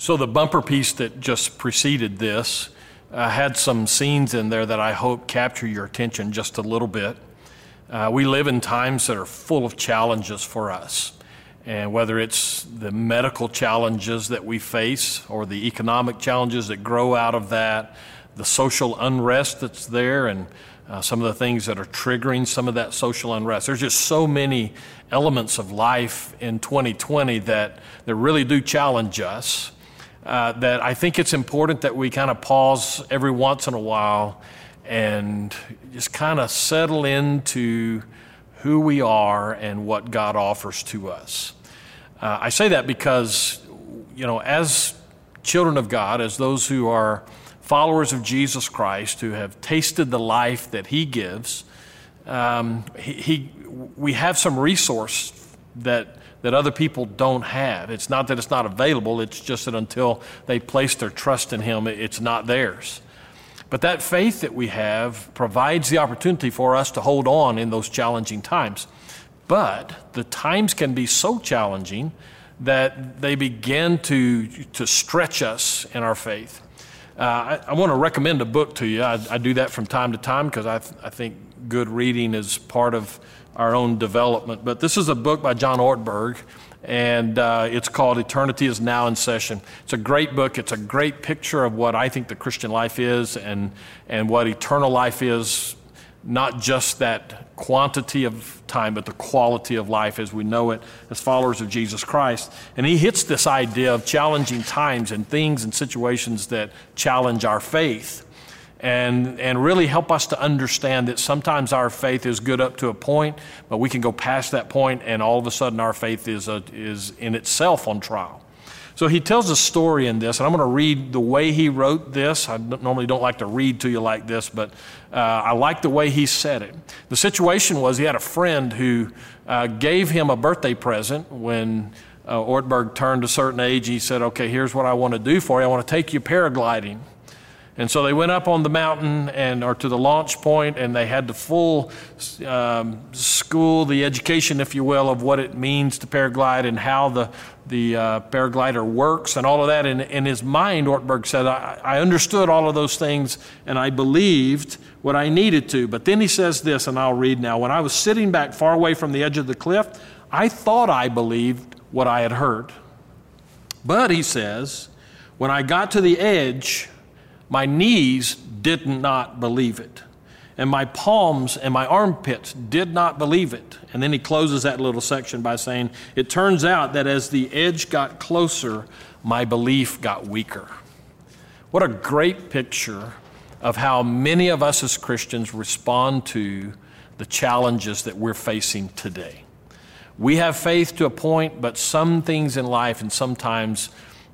So, the bumper piece that just preceded this uh, had some scenes in there that I hope capture your attention just a little bit. Uh, we live in times that are full of challenges for us. And whether it's the medical challenges that we face or the economic challenges that grow out of that, the social unrest that's there, and uh, some of the things that are triggering some of that social unrest. There's just so many elements of life in 2020 that, that really do challenge us. Uh, that I think it's important that we kind of pause every once in a while and just kind of settle into who we are and what God offers to us. Uh, I say that because, you know, as children of God, as those who are followers of Jesus Christ, who have tasted the life that He gives, um, he, he, we have some resource that that other people don't have. It's not that it's not available, it's just that until they place their trust in Him, it's not theirs. But that faith that we have provides the opportunity for us to hold on in those challenging times. But the times can be so challenging that they begin to, to stretch us in our faith. Uh, I, I want to recommend a book to you. I, I do that from time to time because I, th- I think good reading is part of our own development. But this is a book by John Ortberg, and uh, it's called Eternity is Now in Session. It's a great book. It's a great picture of what I think the Christian life is and, and what eternal life is, not just that quantity of time, but the quality of life as we know it as followers of Jesus Christ. And he hits this idea of challenging times and things and situations that challenge our faith and, and really help us to understand that sometimes our faith is good up to a point, but we can go past that point and all of a sudden our faith is, a, is in itself on trial. So he tells a story in this, and I'm going to read the way he wrote this. I normally don't like to read to you like this, but uh, I like the way he said it. The situation was he had a friend who uh, gave him a birthday present when uh, Ortberg turned a certain age. He said, Okay, here's what I want to do for you. I want to take you paragliding. And so they went up on the mountain and or to the launch point, and they had the full um, school, the education, if you will, of what it means to paraglide and how the the uh, paraglider works and all of that. And in his mind, Ortberg said, I, I understood all of those things and I believed what I needed to. But then he says this, and I'll read now. When I was sitting back far away from the edge of the cliff, I thought I believed what I had heard. But he says, when I got to the edge, my knees did not believe it. And my palms and my armpits did not believe it. And then he closes that little section by saying, It turns out that as the edge got closer, my belief got weaker. What a great picture of how many of us as Christians respond to the challenges that we're facing today. We have faith to a point, but some things in life and sometimes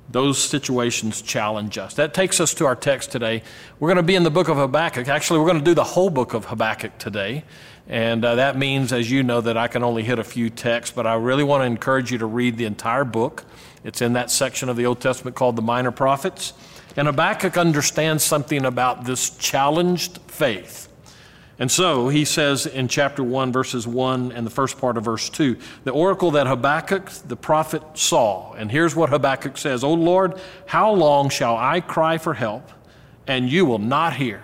those situations challenge us. That takes us to our text today. We're going to be in the book of Habakkuk. Actually, we're going to do the whole book of Habakkuk today. And uh, that means, as you know, that I can only hit a few texts, but I really want to encourage you to read the entire book. It's in that section of the Old Testament called the Minor Prophets. And Habakkuk understands something about this challenged faith. And so he says in chapter 1, verses 1 and the first part of verse 2, the oracle that Habakkuk the prophet saw. And here's what Habakkuk says O Lord, how long shall I cry for help, and you will not hear?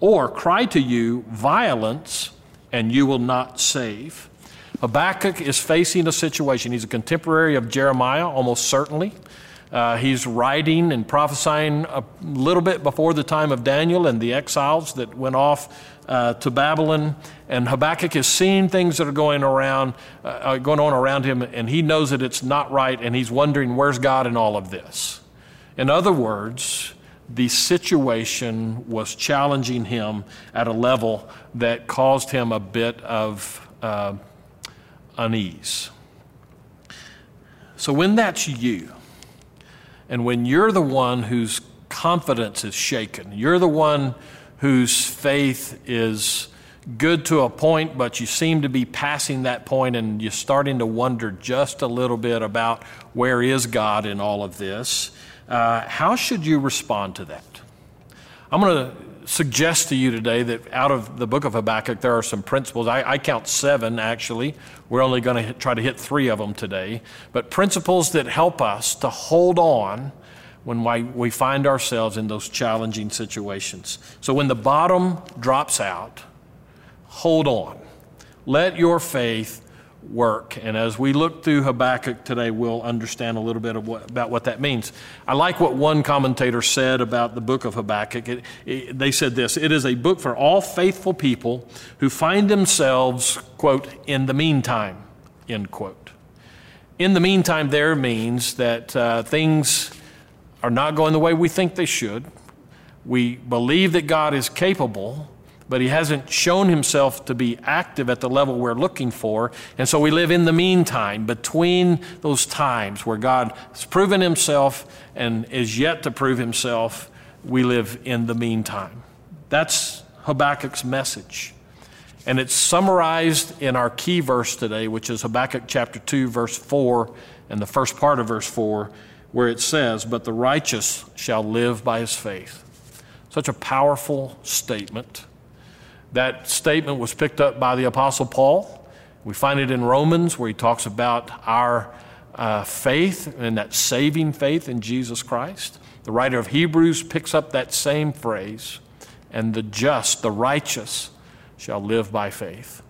Or cry to you violence, and you will not save? Habakkuk is facing a situation. He's a contemporary of Jeremiah, almost certainly. Uh, he's writing and prophesying a little bit before the time of Daniel and the exiles that went off uh, to Babylon. And Habakkuk is seeing things that are going around, uh, uh, going on around him, and he knows that it's not right, and he's wondering where's God in all of this. In other words, the situation was challenging him at a level that caused him a bit of uh, unease. So when that's you, and when you're the one whose confidence is shaken, you're the one whose faith is good to a point, but you seem to be passing that point and you're starting to wonder just a little bit about where is God in all of this. Uh, how should you respond to that? I'm going to suggest to you today that out of the book of Habakkuk, there are some principles. I, I count seven, actually. We're only going to try to hit three of them today. But principles that help us to hold on when we find ourselves in those challenging situations. So when the bottom drops out, hold on. Let your faith work. And as we look through Habakkuk today, we'll understand a little bit what, about what that means. I like what one commentator said about the book of Habakkuk. It, it, they said this It is a book for all faithful people who find themselves, quote, in the meantime, end quote. In the meantime, there means that uh, things are not going the way we think they should. We believe that God is capable but he hasn't shown himself to be active at the level we're looking for. And so we live in the meantime, between those times where God has proven himself and is yet to prove himself, we live in the meantime. That's Habakkuk's message. And it's summarized in our key verse today, which is Habakkuk chapter 2, verse 4, and the first part of verse 4, where it says, But the righteous shall live by his faith. Such a powerful statement. That statement was picked up by the Apostle Paul. We find it in Romans where he talks about our uh, faith and that saving faith in Jesus Christ. The writer of Hebrews picks up that same phrase, and the just, the righteous, shall live by faith.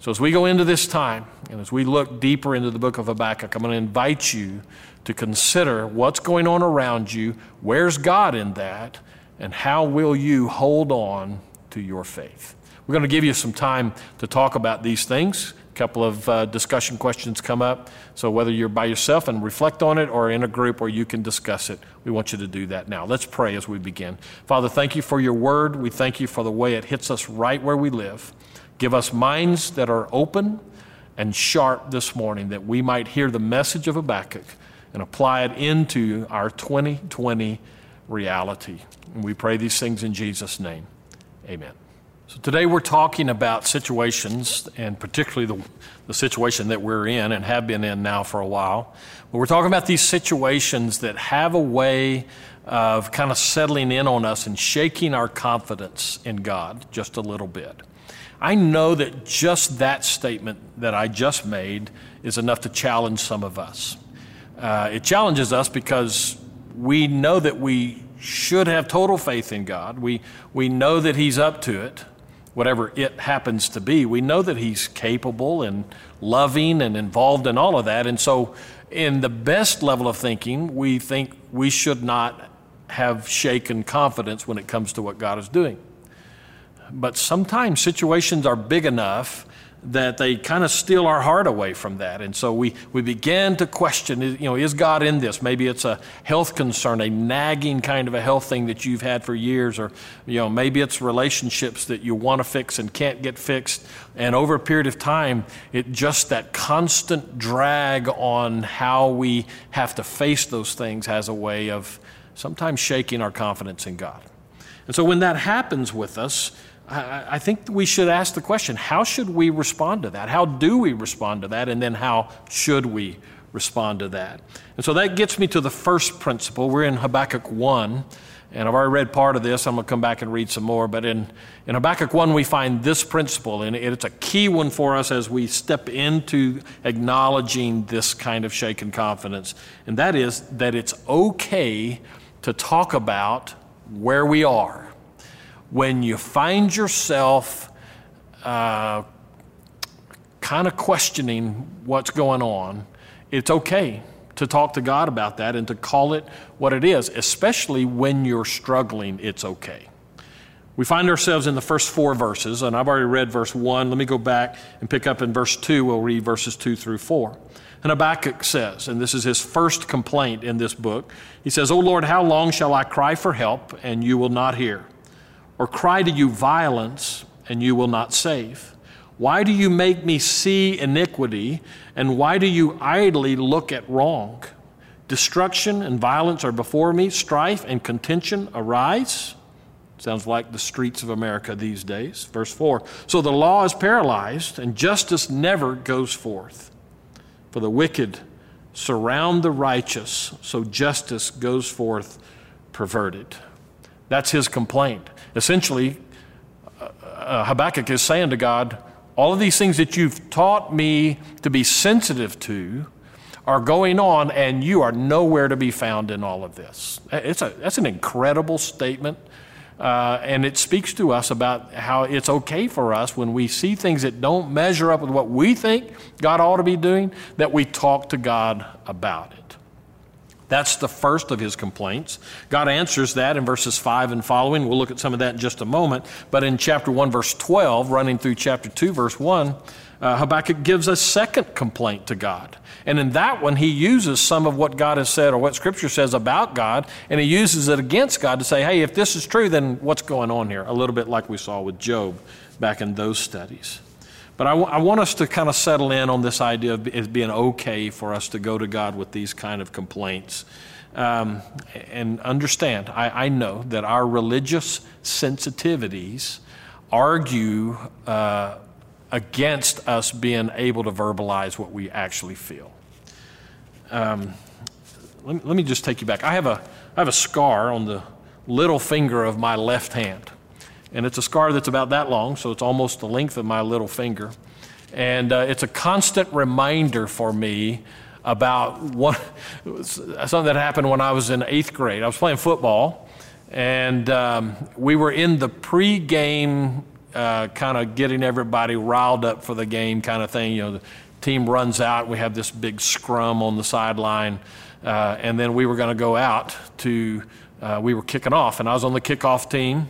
So, as we go into this time, and as we look deeper into the book of Habakkuk, I'm going to invite you to consider what's going on around you, where's God in that, and how will you hold on to your faith. We're going to give you some time to talk about these things. A couple of uh, discussion questions come up. So, whether you're by yourself and reflect on it or in a group where you can discuss it, we want you to do that now. Let's pray as we begin. Father, thank you for your word. We thank you for the way it hits us right where we live. Give us minds that are open and sharp this morning that we might hear the message of Habakkuk and apply it into our 2020 reality. And we pray these things in Jesus' name. Amen. So today we're talking about situations, and particularly the, the situation that we're in and have been in now for a while. But we're talking about these situations that have a way of kind of settling in on us and shaking our confidence in God just a little bit. I know that just that statement that I just made is enough to challenge some of us. Uh, it challenges us because we know that we should have total faith in God. We, we know that He's up to it whatever it happens to be. We know that He's capable and loving and involved in all of that. And so, in the best level of thinking, we think we should not have shaken confidence when it comes to what God is doing. But sometimes situations are big enough that they kind of steal our heart away from that. And so we, we begin to question, you know, is God in this? Maybe it's a health concern, a nagging kind of a health thing that you've had for years, or, you know, maybe it's relationships that you want to fix and can't get fixed. And over a period of time, it just that constant drag on how we have to face those things has a way of sometimes shaking our confidence in God. And so when that happens with us, I, think we should ask the question how should we respond to that? How do we respond to that? And then how should we respond to that? And so that gets me to the first principle. We're in Habakkuk 1, and I've already read part of this. I'm going to come back and read some more. But in, in Habakkuk 1, we find this principle, and it's a key one for us as we step into acknowledging this kind of shaken confidence. And that is that it's okay to talk about where we are when you find yourself uh, kind of questioning what's going on, it's okay to talk to God about that and to call it what it is, especially when you're struggling, it's okay. We find ourselves in the first four verses, and I've already read verse 1. Let me go back and pick up in verse 2. We'll read verses 2 through 4. And Habakkuk says, and this is his first complaint in this book, he says, O Lord, how long shall I cry for help, and you will not hear? Or cry to you violence, and you will not save? Why do you make me see iniquity, and why do you idly look at wrong? Destruction and violence are before me, strife and contention arise. Sounds like the streets of America these days. Verse 4 So the law is paralyzed, and justice never goes forth. For the wicked surround the righteous, so justice goes forth perverted. That's his complaint. Essentially, uh, uh, Habakkuk is saying to God, all of these things that you've taught me to be sensitive to are going on, and you are nowhere to be found in all of this. It's a, that's an incredible statement. Uh, and it speaks to us about how it's okay for us when we see things that don't measure up with what we think God ought to be doing, that we talk to God about it. That's the first of his complaints. God answers that in verses 5 and following. We'll look at some of that in just a moment. But in chapter 1, verse 12, running through chapter 2, verse 1, uh, Habakkuk gives a second complaint to God. And in that one, he uses some of what God has said or what Scripture says about God, and he uses it against God to say, hey, if this is true, then what's going on here? A little bit like we saw with Job back in those studies. But I, w- I want us to kind of settle in on this idea of it being okay for us to go to God with these kind of complaints. Um, and understand, I, I, know that our religious sensitivities argue uh, against us being able to verbalize what we actually feel. Um, let, me, let me just take you back. I have, a, I have a scar on the little finger of my left hand. And it's a scar that's about that long, so it's almost the length of my little finger. And uh, it's a constant reminder for me about something that happened when I was in eighth grade. I was playing football, and um, we were in the pregame uh, kind of getting everybody riled up for the game kind of thing. You know, the team runs out, we have this big scrum on the sideline, uh, and then we were going to go out to, uh, we were kicking off, and I was on the kickoff team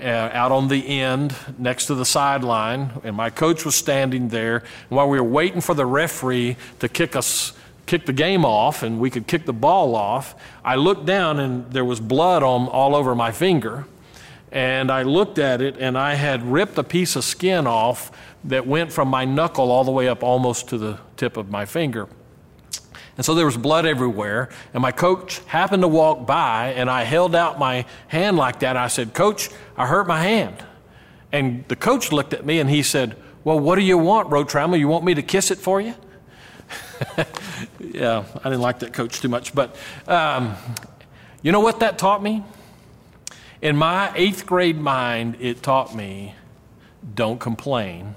uh, out on the end next to the sideline, and my coach was standing there. And while we were waiting for the referee to kick us, kick the game off, and we could kick the ball off, I looked down and there was blood on all over my finger. And I looked at it, and I had ripped a piece of skin off that went from my knuckle all the way up almost to the tip of my finger. And so there was blood everywhere. And my coach happened to walk by, and I held out my hand like that. I said, Coach, I hurt my hand. And the coach looked at me and he said, Well, what do you want, Road Trammel? You want me to kiss it for you? yeah, I didn't like that coach too much. But um, you know what that taught me? In my eighth grade mind, it taught me don't complain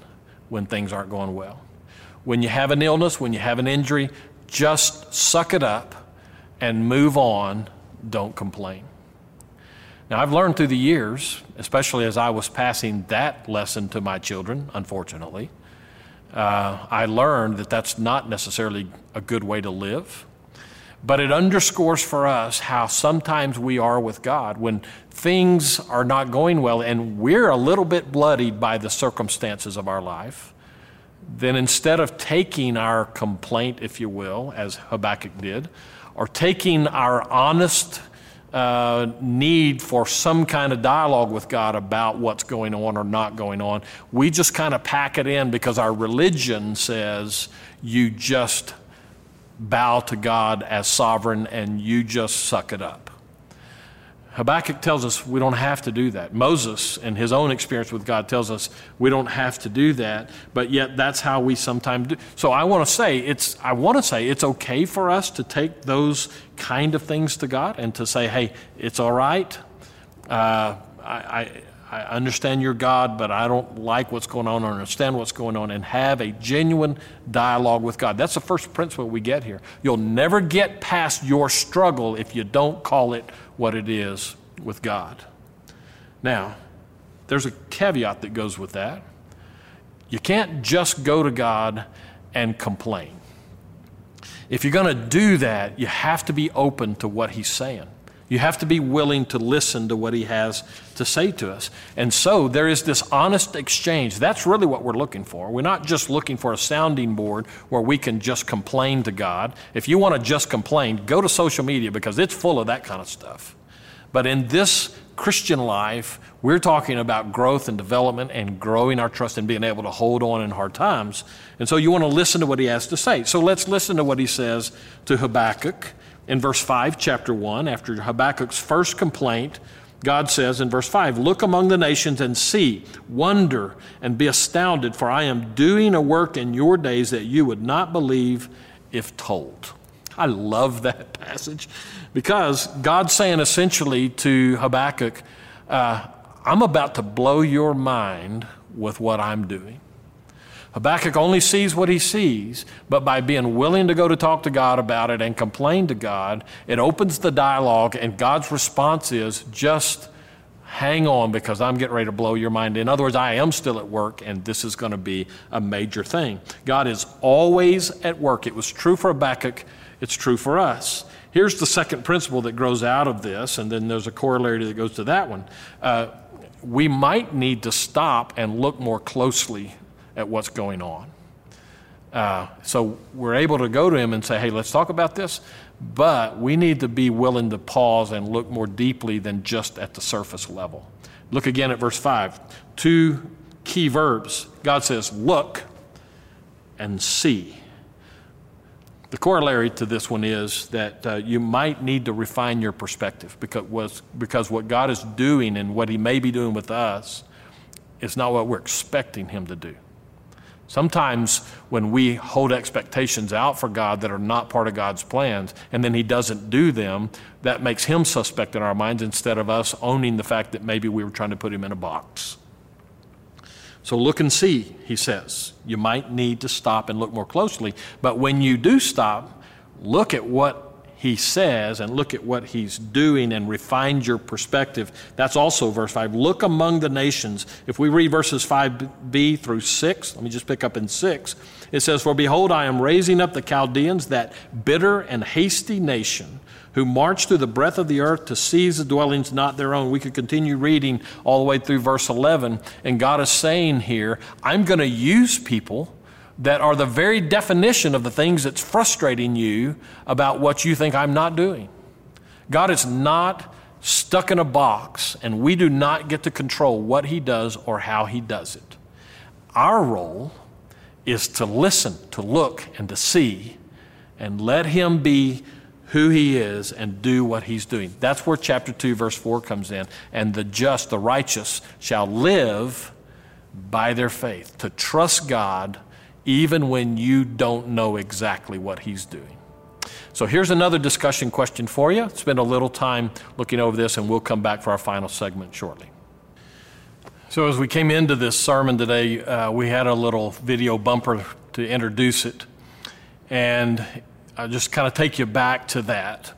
when things aren't going well. When you have an illness, when you have an injury, just suck it up and move on. Don't complain. Now, I've learned through the years, especially as I was passing that lesson to my children, unfortunately, uh, I learned that that's not necessarily a good way to live. But it underscores for us how sometimes we are with God when things are not going well and we're a little bit bloodied by the circumstances of our life then instead of taking our complaint, if you will, as Habakkuk did, or taking our honest uh, need for some kind of dialogue with God about what's going on or not going on, we just kind of pack it in because our religion says you just bow to God as sovereign and you just suck it up. Habakkuk tells us we don't have to do that. Moses, in his own experience with God, tells us we don't have to do that, but yet that's how we sometimes do. So I want to say it's I want to say it's okay for us to take those kind of things to God and to say, hey, it's all right. Uh, I I understand you're God, but I don't like what's going on or understand what's going on, and have a genuine dialogue with God. That's the first principle we get here. You'll never get past your struggle if you don't call it what it is with God. Now, there's a caveat that goes with that. You can't just go to God and complain. If you're going to do that, you have to be open to what He's saying. You have to be willing to listen to what he has to say to us. And so there is this honest exchange. That's really what we're looking for. We're not just looking for a sounding board where we can just complain to God. If you want to just complain, go to social media because it's full of that kind of stuff. But in this Christian life, we're talking about growth and development and growing our trust and being able to hold on in hard times. And so you want to listen to what he has to say. So let's listen to what he says to Habakkuk in verse 5, chapter 1, after Habakkuk's first complaint, God says in verse 5 Look among the nations and see, wonder, and be astounded, for I am doing a work in your days that you would not believe if told. I love that passage because God's saying essentially to Habakkuk, uh, I'm about to blow your mind with what I'm doing. Habakkuk only sees what he sees, but by being willing to go to talk to God about it and complain to God, it opens the dialogue, and God's response is just hang on because I'm getting ready to blow your mind. In other words, I am still at work, and this is going to be a major thing. God is always at work. It was true for Habakkuk, it's true for us. Here's the second principle that grows out of this, and then there's a corollary that goes to that one. Uh, we might need to stop and look more closely at what's going on. Uh, so we're able to go to him and say, hey, let's talk about this, but we need to be willing to pause and look more deeply than just at the surface level. Look again at verse 5. Two key verbs. God says, look and see. The corollary to this one is that uh, you might need to refine your perspective because, was, because what God is doing and what He may be doing with us is not what we're expecting Him to do. Sometimes when we hold expectations out for God that are not part of God's plans, and then He doesn't do them, that makes Him suspect in our minds instead of us owning the fact that maybe we were trying to put Him in a box. So look and see, he says. You might need to stop and look more closely, but when you do stop, look at what he says and look at what he's doing and refine your perspective. That's also verse 5. Look among the nations. If we read verses 5b through 6, let me just pick up in 6. It says, For behold, I am raising up the Chaldeans, that bitter and hasty nation, who march through the breadth of the earth to seize the dwellings not their own. We could continue reading all the way through verse 11, and God is saying here, I'm going to use people that are the very definition of the things that's frustrating you about what you think I'm not doing. God is not stuck in a box, and we do not get to control what He does or how He does it. Our role is to listen, to look, and to see, and let Him be who He is and do what He's doing. That's where chapter 2, verse 4 comes in. And the just, the righteous, shall live by their faith, to trust God even when you don't know exactly what He's doing. So here's another discussion question for you. Spend a little time looking over this, and we'll come back for our final segment shortly. So, as we came into this sermon today, uh, we had a little video bumper to introduce it. And I'll just kind of take you back to that.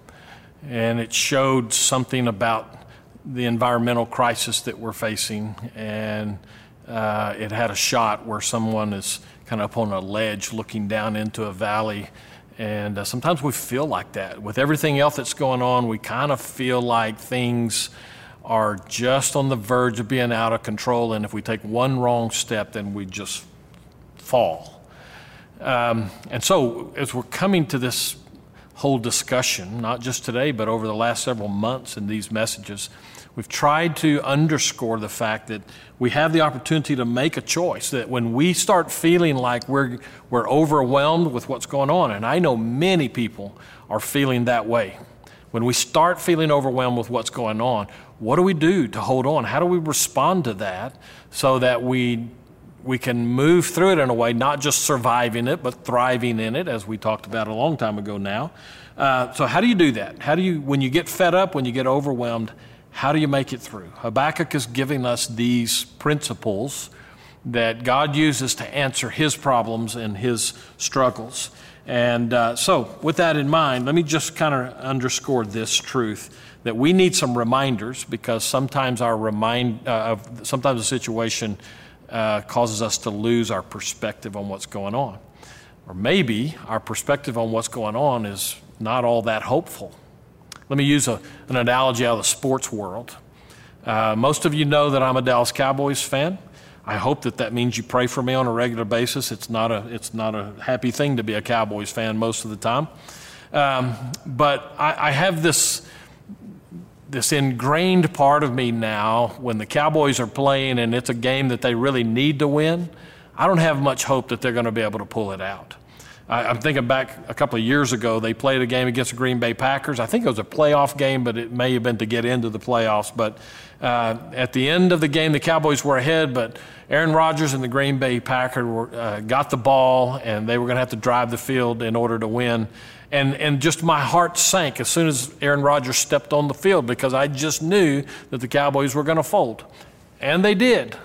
And it showed something about the environmental crisis that we're facing. And uh, it had a shot where someone is kind of up on a ledge looking down into a valley. And uh, sometimes we feel like that. With everything else that's going on, we kind of feel like things are just on the verge of being out of control. And if we take one wrong step, then we just fall. Um, and so, as we're coming to this whole discussion, not just today, but over the last several months in these messages, We've tried to underscore the fact that we have the opportunity to make a choice, that when we start feeling like we're, we're overwhelmed with what's going on, and I know many people are feeling that way. When we start feeling overwhelmed with what's going on, what do we do to hold on? How do we respond to that so that we, we can move through it in a way, not just surviving it, but thriving in it, as we talked about a long time ago now? Uh, so, how do you do that? How do you, when you get fed up, when you get overwhelmed, how do you make it through? Habakkuk is giving us these principles that God uses to answer his problems and his struggles. And uh, so, with that in mind, let me just kind of underscore this truth that we need some reminders because sometimes our remind uh, of sometimes a situation uh, causes us to lose our perspective on what's going on, or maybe our perspective on what's going on is not all that hopeful. Let me use a, an analogy out of the sports world. Uh, most of you know that I'm a Dallas Cowboys fan. I hope that that means you pray for me on a regular basis. It's not a, it's not a happy thing to be a Cowboys fan most of the time. Um, but I, I have this, this ingrained part of me now when the Cowboys are playing and it's a game that they really need to win. I don't have much hope that they're going to be able to pull it out. I, am thinking back a couple of years ago, they played a game against the Green Bay Packers. I think it was a playoff game, but it may have been to get into the playoffs. But uh, at the end of the game, the Cowboys were ahead, but Aaron Rodgers and the Green Bay Packers were, uh, got the ball, and they were going to have to drive the field in order to win. And, and just my heart sank as soon as Aaron Rodgers stepped on the field because I just knew that the Cowboys were going to fold. And they did.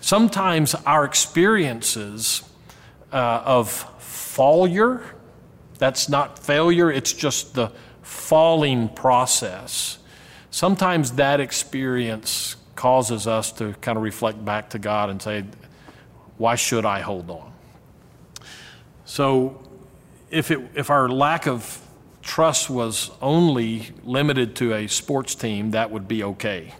Sometimes our experiences uh, of failure, that's not failure, it's just the falling process. Sometimes that experience causes us to kind of reflect back to God and say, why should I hold on? So, if, it, if our lack of trust was only limited to a sports team, that would be okay.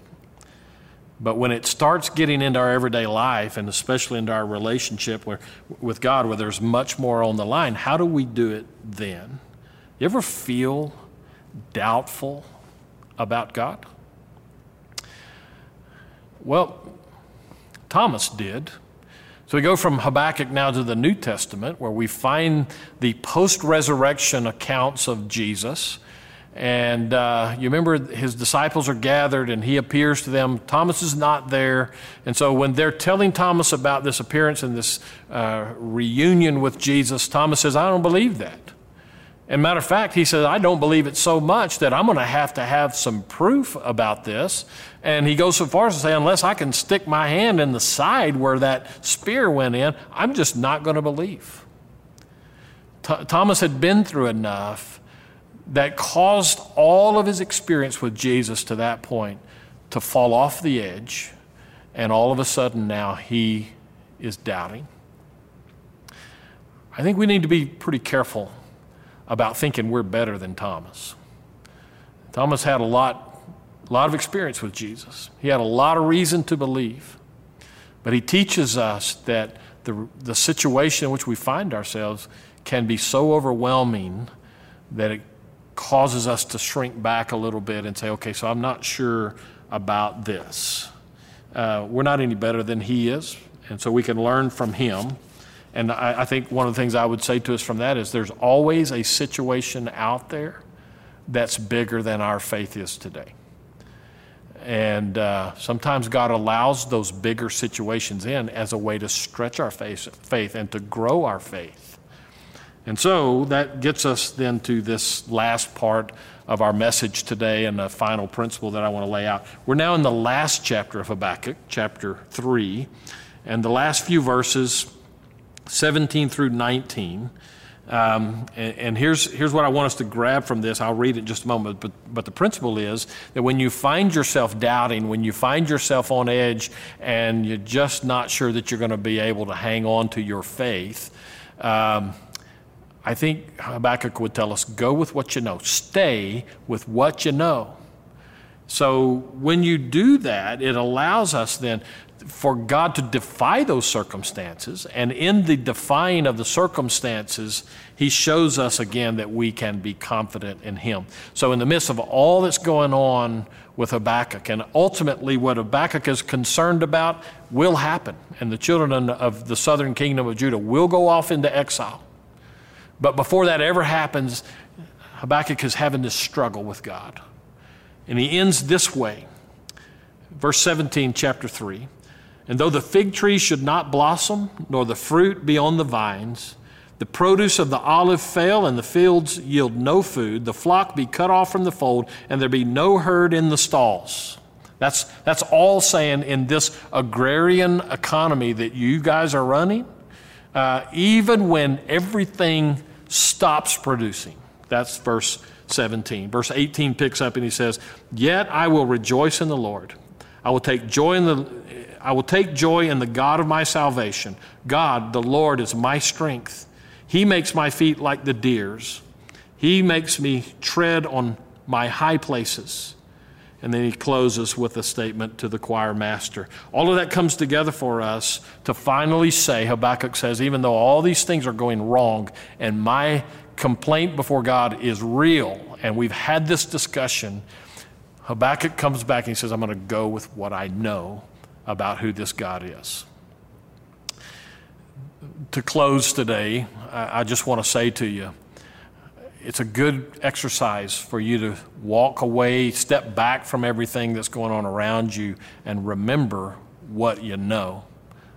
But when it starts getting into our everyday life, and especially into our relationship where, with God, where there's much more on the line, how do we do it then? You ever feel doubtful about God? Well, Thomas did. So we go from Habakkuk now to the New Testament, where we find the post resurrection accounts of Jesus. And uh, you remember his disciples are gathered and he appears to them. Thomas is not there. And so when they're telling Thomas about this appearance and this uh, reunion with Jesus, Thomas says, I don't believe that. And matter of fact, he says, I don't believe it so much that I'm going to have to have some proof about this. And he goes so far as to say, unless I can stick my hand in the side where that spear went in, I'm just not going to believe. Th- Thomas had been through enough that caused all of his experience with Jesus to that point to fall off the edge. And all of a sudden now he is doubting. I think we need to be pretty careful about thinking we're better than Thomas. Thomas had a lot, lot of experience with Jesus. He had a lot of reason to believe. But he teaches us that the, the situation in which we find ourselves can be so overwhelming that it causes us to shrink back a little bit and say, okay, so I'm not sure about this. Uh, we're not any better than he is, and so we can learn from him. And I, I, think one of the things I would say to us from that is there's always a situation out there that's bigger than our faith is today. And uh, sometimes God allows those bigger situations in as a way to stretch our faith, faith and to grow our faith. And so that gets us then to this last part of our message today and the final principle that I want to lay out. We're now in the last chapter of Habakkuk, chapter 3. And the last few verses 17 through 19. Um, and, and, here's, here's what I want us to grab from this. I'll read it in just a moment. But, but the principle is that when you find yourself doubting, when you find yourself on edge, and you're just not sure that you're going to be able to hang on to your faith, um, I think Habakkuk would tell us go with what you know, stay with what you know. So when you do that, it allows us then for God to defy those circumstances. And in the defying of the circumstances, He shows us again that we can be confident in Him. So, in the midst of all that's going on with Habakkuk, and ultimately what Habakkuk is concerned about will happen, and the children of the southern kingdom of Judah will go off into exile. But before that ever happens, Habakkuk is having this struggle with God. And he ends this way. Verse 17, chapter 3. And though the fig tree should not blossom, nor the fruit be on the vines, the produce of the olive fail, and the fields yield no food, the flock be cut off from the fold, and there be no herd in the stalls. That's, that's all saying in this agrarian economy that you guys are running, uh, even when everything stops producing. That's verse 17. Verse 18 picks up and he says, Yet I will rejoice in the Lord. I will take joy in the I will take joy in the God of my salvation. God, the Lord, is my strength. He makes my feet like the deer's. He makes me tread on my high places. And then he closes with a statement to the choir master. All of that comes together for us to finally say, Habakkuk says, even though all these things are going wrong and my complaint before God is real, and we've had this discussion, Habakkuk comes back and he says, I'm going to go with what I know about who this God is. To close today, I just want to say to you it's a good exercise for you to walk away, step back from everything that's going on around you, and remember what you know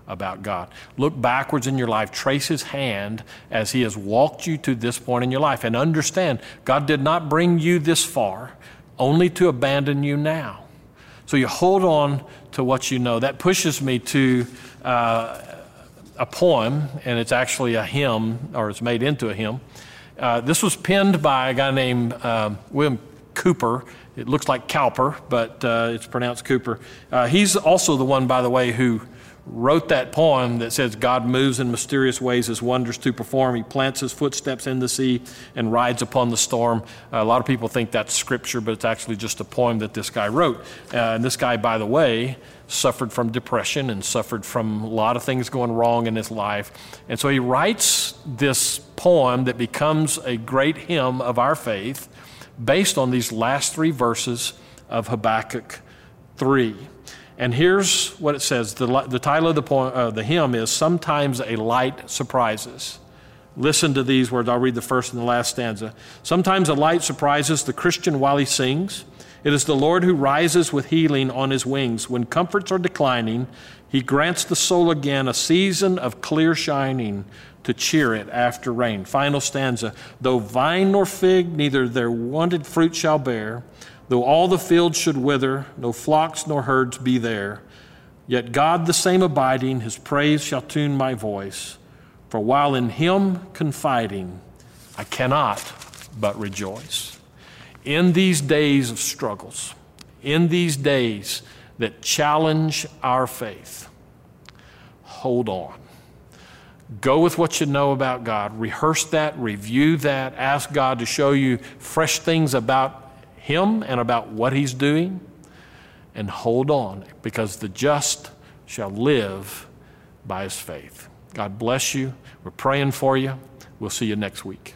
about God. Look backwards in your life, trace His hand as He has walked you to this point in your life, and understand God did not bring you this far only to abandon you now. So you hold on to what you know. That pushes me to uh, a poem, and it's actually a hymn, or it's made into a hymn. Uh, this was penned by a guy named uh, William Cowper. It looks like Cowper, but uh, it's pronounced Cooper. Uh, he's also the one, by the way, who wrote that poem that says God moves in mysterious ways his wonders to perform. He plants his footsteps in the sea and rides upon the storm. Uh, a lot of people think that's scripture, but it's actually just a poem that this guy wrote. Uh, and this guy, by the way, suffered from depression and suffered from a lot of things going wrong in his life. And so he writes this poem that becomes a great hymn of our faith based on these last three verses of Habakkuk 3. And here's what it says the, the title of the, poem, uh, the hymn is Sometimes a Light Surprises. Listen to these words. I'll read the first and the last stanza. Sometimes a light surprises the Christian while he sings. It is the Lord who rises with healing on his wings. When comforts are declining, he grants the soul again a season of clear shining to cheer it after rain. Final stanza. Though vine nor fig, neither their wanted fruit shall bear, Though all the fields should wither, no flocks nor herds be there, yet God the same abiding, his praise shall tune my voice. For while in him confiding, I cannot but rejoice. In these days of struggles, in these days that challenge our faith, hold on. Go with what you know about God. Rehearse that, review that, ask God to show you fresh things about him and about what He's doing and hold on because the just shall live by his faith. God bless you. We're praying for you. We'll see you next week.